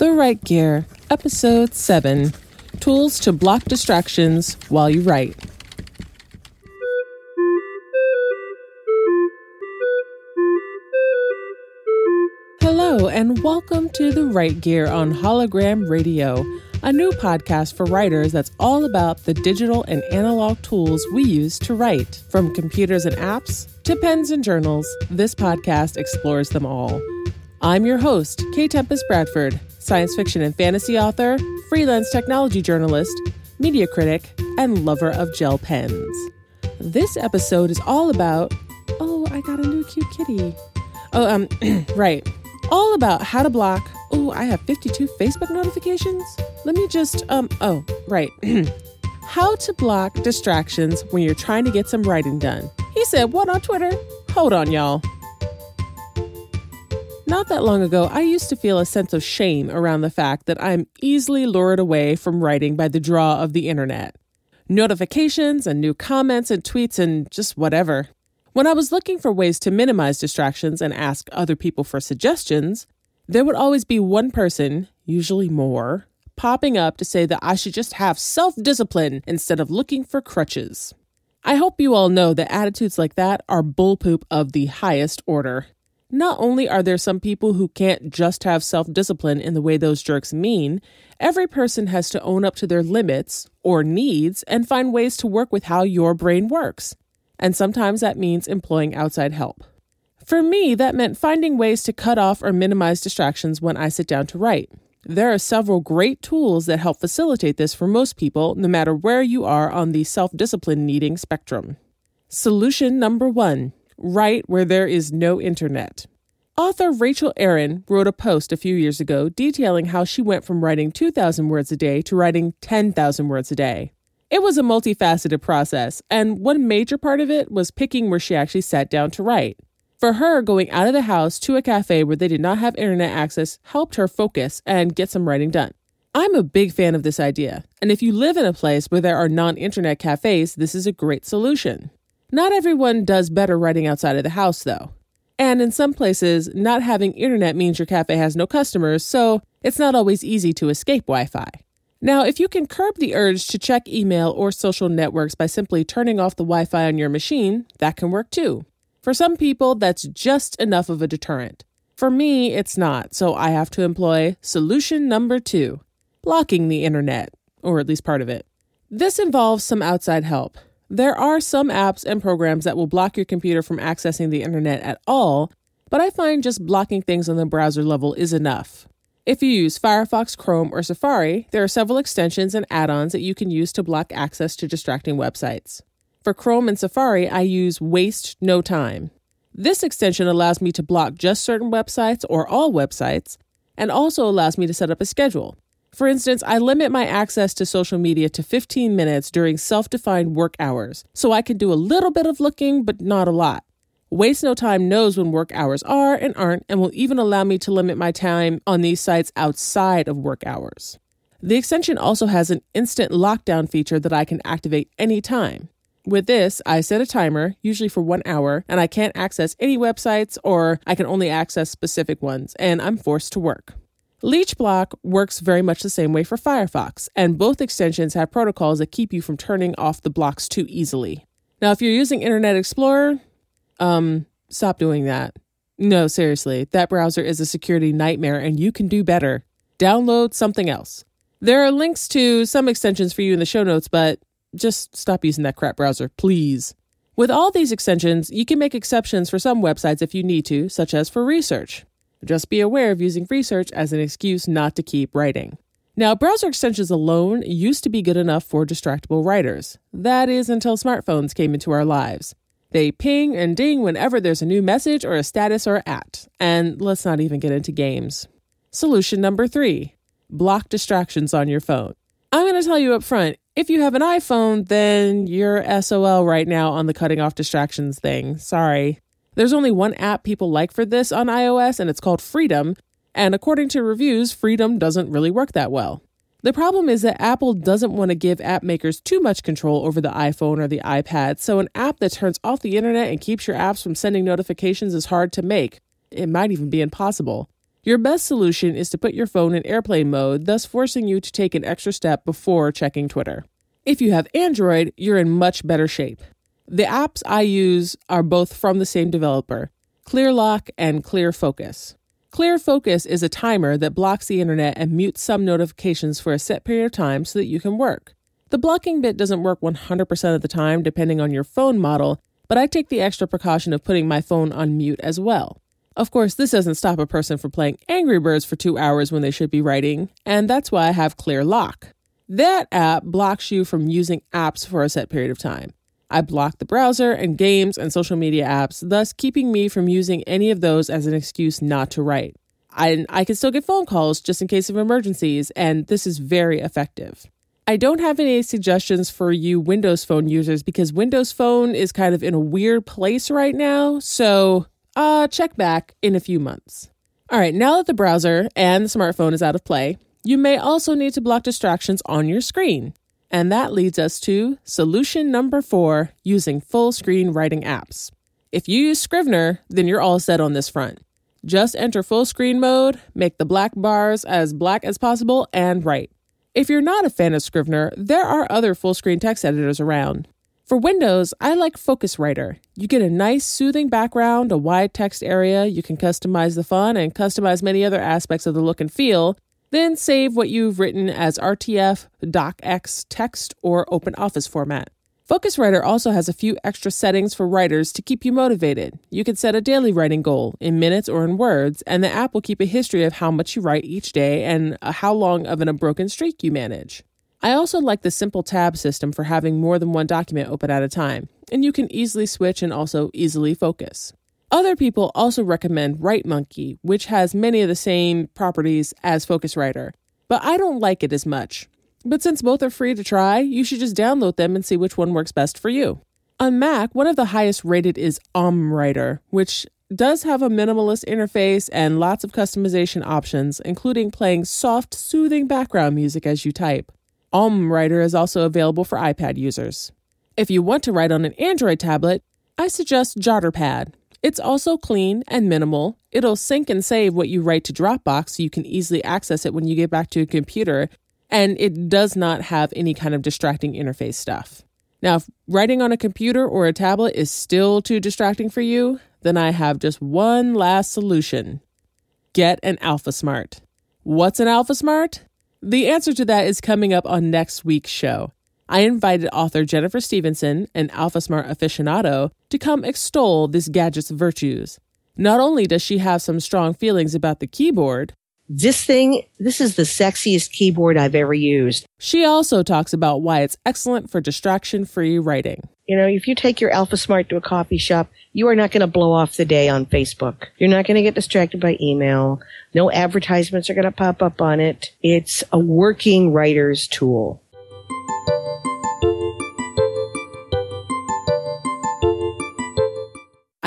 The Write Gear, Episode 7 Tools to Block Distractions While You Write. Hello, and welcome to The Write Gear on Hologram Radio, a new podcast for writers that's all about the digital and analog tools we use to write. From computers and apps to pens and journals, this podcast explores them all. I'm your host, K. Tempest Bradford, science fiction and fantasy author, freelance technology journalist, media critic, and lover of gel pens. This episode is all about. Oh, I got a new cute kitty. Oh, um, right. All about how to block. Oh, I have 52 Facebook notifications. Let me just, um, oh, right. how to block distractions when you're trying to get some writing done. He said, What on Twitter? Hold on, y'all. Not that long ago, I used to feel a sense of shame around the fact that I'm easily lured away from writing by the draw of the internet. Notifications and new comments and tweets and just whatever. When I was looking for ways to minimize distractions and ask other people for suggestions, there would always be one person, usually more, popping up to say that I should just have self discipline instead of looking for crutches. I hope you all know that attitudes like that are bullpoop of the highest order. Not only are there some people who can't just have self discipline in the way those jerks mean, every person has to own up to their limits or needs and find ways to work with how your brain works. And sometimes that means employing outside help. For me, that meant finding ways to cut off or minimize distractions when I sit down to write. There are several great tools that help facilitate this for most people, no matter where you are on the self discipline needing spectrum. Solution number one write where there is no internet. Author Rachel Aaron wrote a post a few years ago detailing how she went from writing 2,000 words a day to writing 10,000 words a day. It was a multifaceted process, and one major part of it was picking where she actually sat down to write. For her, going out of the house to a cafe where they did not have internet access helped her focus and get some writing done. I'm a big fan of this idea, and if you live in a place where there are non internet cafes, this is a great solution. Not everyone does better writing outside of the house, though. And in some places, not having internet means your cafe has no customers, so it's not always easy to escape Wi Fi. Now, if you can curb the urge to check email or social networks by simply turning off the Wi Fi on your machine, that can work too. For some people, that's just enough of a deterrent. For me, it's not, so I have to employ solution number two blocking the internet, or at least part of it. This involves some outside help. There are some apps and programs that will block your computer from accessing the internet at all, but I find just blocking things on the browser level is enough. If you use Firefox, Chrome, or Safari, there are several extensions and add ons that you can use to block access to distracting websites. For Chrome and Safari, I use Waste No Time. This extension allows me to block just certain websites or all websites, and also allows me to set up a schedule. For instance, I limit my access to social media to 15 minutes during self defined work hours, so I can do a little bit of looking, but not a lot. Waste No Time knows when work hours are and aren't, and will even allow me to limit my time on these sites outside of work hours. The extension also has an instant lockdown feature that I can activate anytime. With this, I set a timer, usually for one hour, and I can't access any websites or I can only access specific ones, and I'm forced to work. LeechBlock works very much the same way for Firefox, and both extensions have protocols that keep you from turning off the blocks too easily. Now, if you're using Internet Explorer, um, stop doing that. No, seriously, that browser is a security nightmare and you can do better. Download something else. There are links to some extensions for you in the show notes, but just stop using that crap browser, please. With all these extensions, you can make exceptions for some websites if you need to, such as for research. Just be aware of using research as an excuse not to keep writing. Now, browser extensions alone used to be good enough for distractible writers. That is until smartphones came into our lives. They ping and ding whenever there's a new message or a status or at. And let's not even get into games. Solution number three block distractions on your phone. I'm going to tell you up front if you have an iPhone, then you're SOL right now on the cutting off distractions thing. Sorry. There's only one app people like for this on iOS, and it's called Freedom. And according to reviews, Freedom doesn't really work that well. The problem is that Apple doesn't want to give app makers too much control over the iPhone or the iPad, so an app that turns off the internet and keeps your apps from sending notifications is hard to make. It might even be impossible. Your best solution is to put your phone in airplane mode, thus forcing you to take an extra step before checking Twitter. If you have Android, you're in much better shape. The apps I use are both from the same developer, ClearLock and ClearFocus. ClearFocus is a timer that blocks the internet and mutes some notifications for a set period of time so that you can work. The blocking bit doesn't work 100% of the time depending on your phone model, but I take the extra precaution of putting my phone on mute as well. Of course, this doesn't stop a person from playing Angry Birds for two hours when they should be writing, and that's why I have Clear Lock. That app blocks you from using apps for a set period of time. I block the browser and games and social media apps, thus keeping me from using any of those as an excuse not to write. I, I can still get phone calls just in case of emergencies, and this is very effective. I don't have any suggestions for you Windows Phone users because Windows Phone is kind of in a weird place right now, so uh, check back in a few months. All right, now that the browser and the smartphone is out of play, you may also need to block distractions on your screen. And that leads us to solution number four using full screen writing apps. If you use Scrivener, then you're all set on this front. Just enter full screen mode, make the black bars as black as possible, and write. If you're not a fan of Scrivener, there are other full screen text editors around. For Windows, I like Focuswriter. You get a nice, soothing background, a wide text area, you can customize the font and customize many other aspects of the look and feel, then save what you've written as RTF, DocX text, or OpenOffice format. Focuswriter also has a few extra settings for writers to keep you motivated. You can set a daily writing goal in minutes or in words, and the app will keep a history of how much you write each day and uh, how long of an unbroken streak you manage. I also like the simple tab system for having more than one document open at a time, and you can easily switch and also easily focus. Other people also recommend WriteMonkey, which has many of the same properties as Focuswriter, but I don't like it as much. But since both are free to try, you should just download them and see which one works best for you. On Mac, one of the highest rated is OmWriter, which does have a minimalist interface and lots of customization options, including playing soft, soothing background music as you type. OmWriter is also available for iPad users. If you want to write on an Android tablet, I suggest JotterPad, it's also clean and minimal. It'll sync and save what you write to Dropbox so you can easily access it when you get back to a computer, and it does not have any kind of distracting interface stuff. Now, if writing on a computer or a tablet is still too distracting for you, then I have just one last solution get an AlphaSmart. What's an AlphaSmart? The answer to that is coming up on next week's show. I invited author Jennifer Stevenson, an AlphaSmart aficionado, to come extol this gadget's virtues. Not only does she have some strong feelings about the keyboard, this thing, this is the sexiest keyboard I've ever used. She also talks about why it's excellent for distraction free writing. You know, if you take your AlphaSmart to a coffee shop, you are not going to blow off the day on Facebook. You're not going to get distracted by email. No advertisements are going to pop up on it. It's a working writer's tool.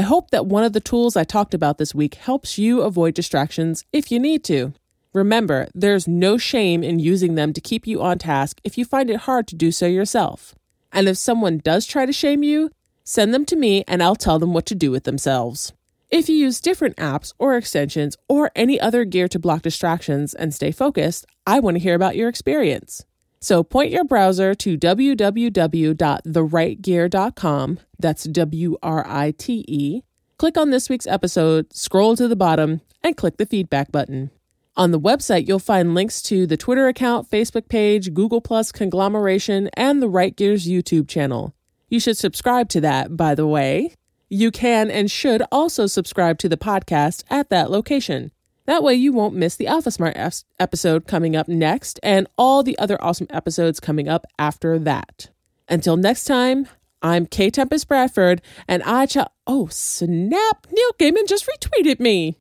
I hope that one of the tools I talked about this week helps you avoid distractions if you need to. Remember, there's no shame in using them to keep you on task if you find it hard to do so yourself. And if someone does try to shame you, send them to me and I'll tell them what to do with themselves. If you use different apps or extensions or any other gear to block distractions and stay focused, I want to hear about your experience. So point your browser to www.thewritegear.com. That's W R I T E. Click on this week's episode, scroll to the bottom, and click the feedback button. On the website, you'll find links to the Twitter account, Facebook page, Google Plus conglomeration, and the Write Gears YouTube channel. You should subscribe to that, by the way. You can and should also subscribe to the podcast at that location. That way, you won't miss the AlphaSmart episode coming up next and all the other awesome episodes coming up after that. Until next time, I'm K Tempest Bradford, and I shall. Oh, snap! Neil Gaiman just retweeted me.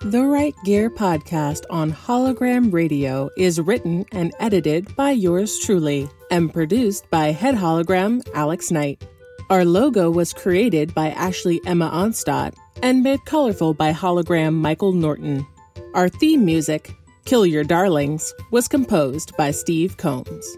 The Write Gear podcast on Hologram Radio is written and edited by yours truly and produced by head hologram Alex Knight. Our logo was created by Ashley Emma Onstadt and made colorful by hologram Michael Norton. Our theme music, Kill Your Darlings, was composed by Steve Combs.